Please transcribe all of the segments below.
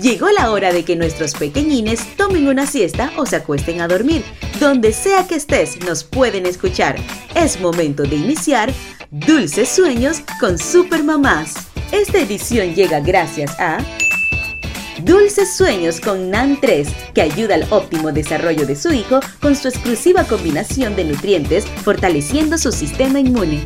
Llegó la hora de que nuestros pequeñines tomen una siesta o se acuesten a dormir. Donde sea que estés, nos pueden escuchar. Es momento de iniciar Dulces Sueños con Supermamás. Esta edición llega gracias a Dulces Sueños con NAN 3, que ayuda al óptimo desarrollo de su hijo con su exclusiva combinación de nutrientes, fortaleciendo su sistema inmune.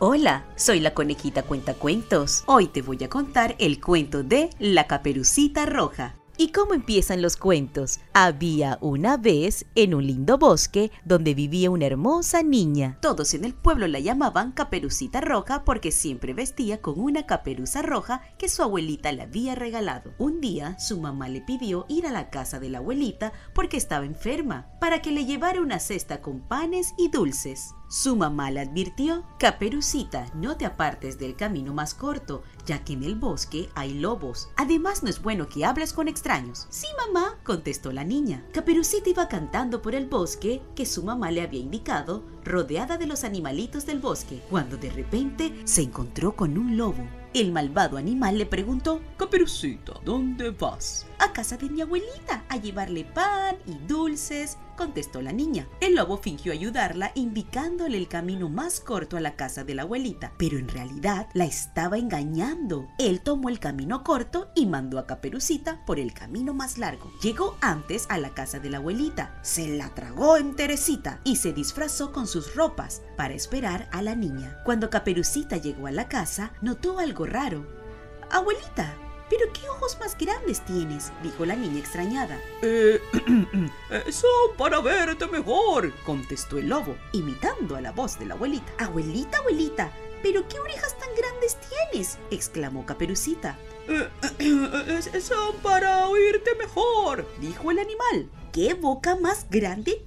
Hola, soy la conejita cuentacuentos. Hoy te voy a contar el cuento de La Caperucita Roja. ¿Y cómo empiezan los cuentos? Había una vez en un lindo bosque donde vivía una hermosa niña. Todos en el pueblo la llamaban Caperucita Roja porque siempre vestía con una caperuza roja que su abuelita le había regalado. Un día su mamá le pidió ir a la casa de la abuelita porque estaba enferma, para que le llevara una cesta con panes y dulces. Su mamá le advirtió, Caperucita, no te apartes del camino más corto, ya que en el bosque hay lobos. Además no es bueno que hables con extraños. Sí, mamá, contestó la niña. Caperucita iba cantando por el bosque que su mamá le había indicado, rodeada de los animalitos del bosque, cuando de repente se encontró con un lobo. El malvado animal le preguntó, Caperucita, ¿dónde vas? A casa de mi abuelita, a llevarle pan y dulces, contestó la niña. El lobo fingió ayudarla indicándole el camino más corto a la casa de la abuelita, pero en realidad la estaba engañando. Él tomó el camino corto y mandó a Caperucita por el camino más largo. Llegó antes a la casa de la abuelita, se la tragó enterecita y se disfrazó con sus ropas para esperar a la niña. Cuando Caperucita llegó a la casa, notó algo raro. Abuelita, ¿Pero qué ojos más grandes tienes? dijo la niña extrañada. Eh, eh, son para verte mejor, contestó el lobo, imitando a la voz de la abuelita. Abuelita, abuelita, ¿pero qué orejas tan grandes tienes? exclamó Caperucita. Eh, son para oírte mejor, dijo el animal. ¿Qué boca más grande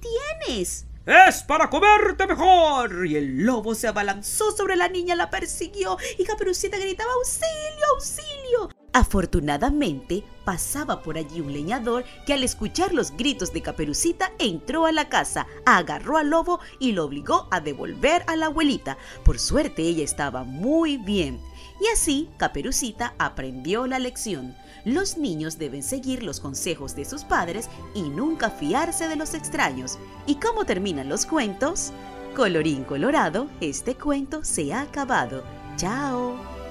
tienes? ¡Es para comerte mejor! Y el lobo se abalanzó sobre la niña, la persiguió y Caperucita gritaba ¡Auxilio, auxilio! Afortunadamente, pasaba por allí un leñador que al escuchar los gritos de Caperucita entró a la casa, agarró al lobo y lo obligó a devolver a la abuelita. Por suerte ella estaba muy bien. Y así Caperucita aprendió la lección. Los niños deben seguir los consejos de sus padres y nunca fiarse de los extraños. ¿Y cómo terminan los cuentos? Colorín colorado, este cuento se ha acabado. ¡Chao!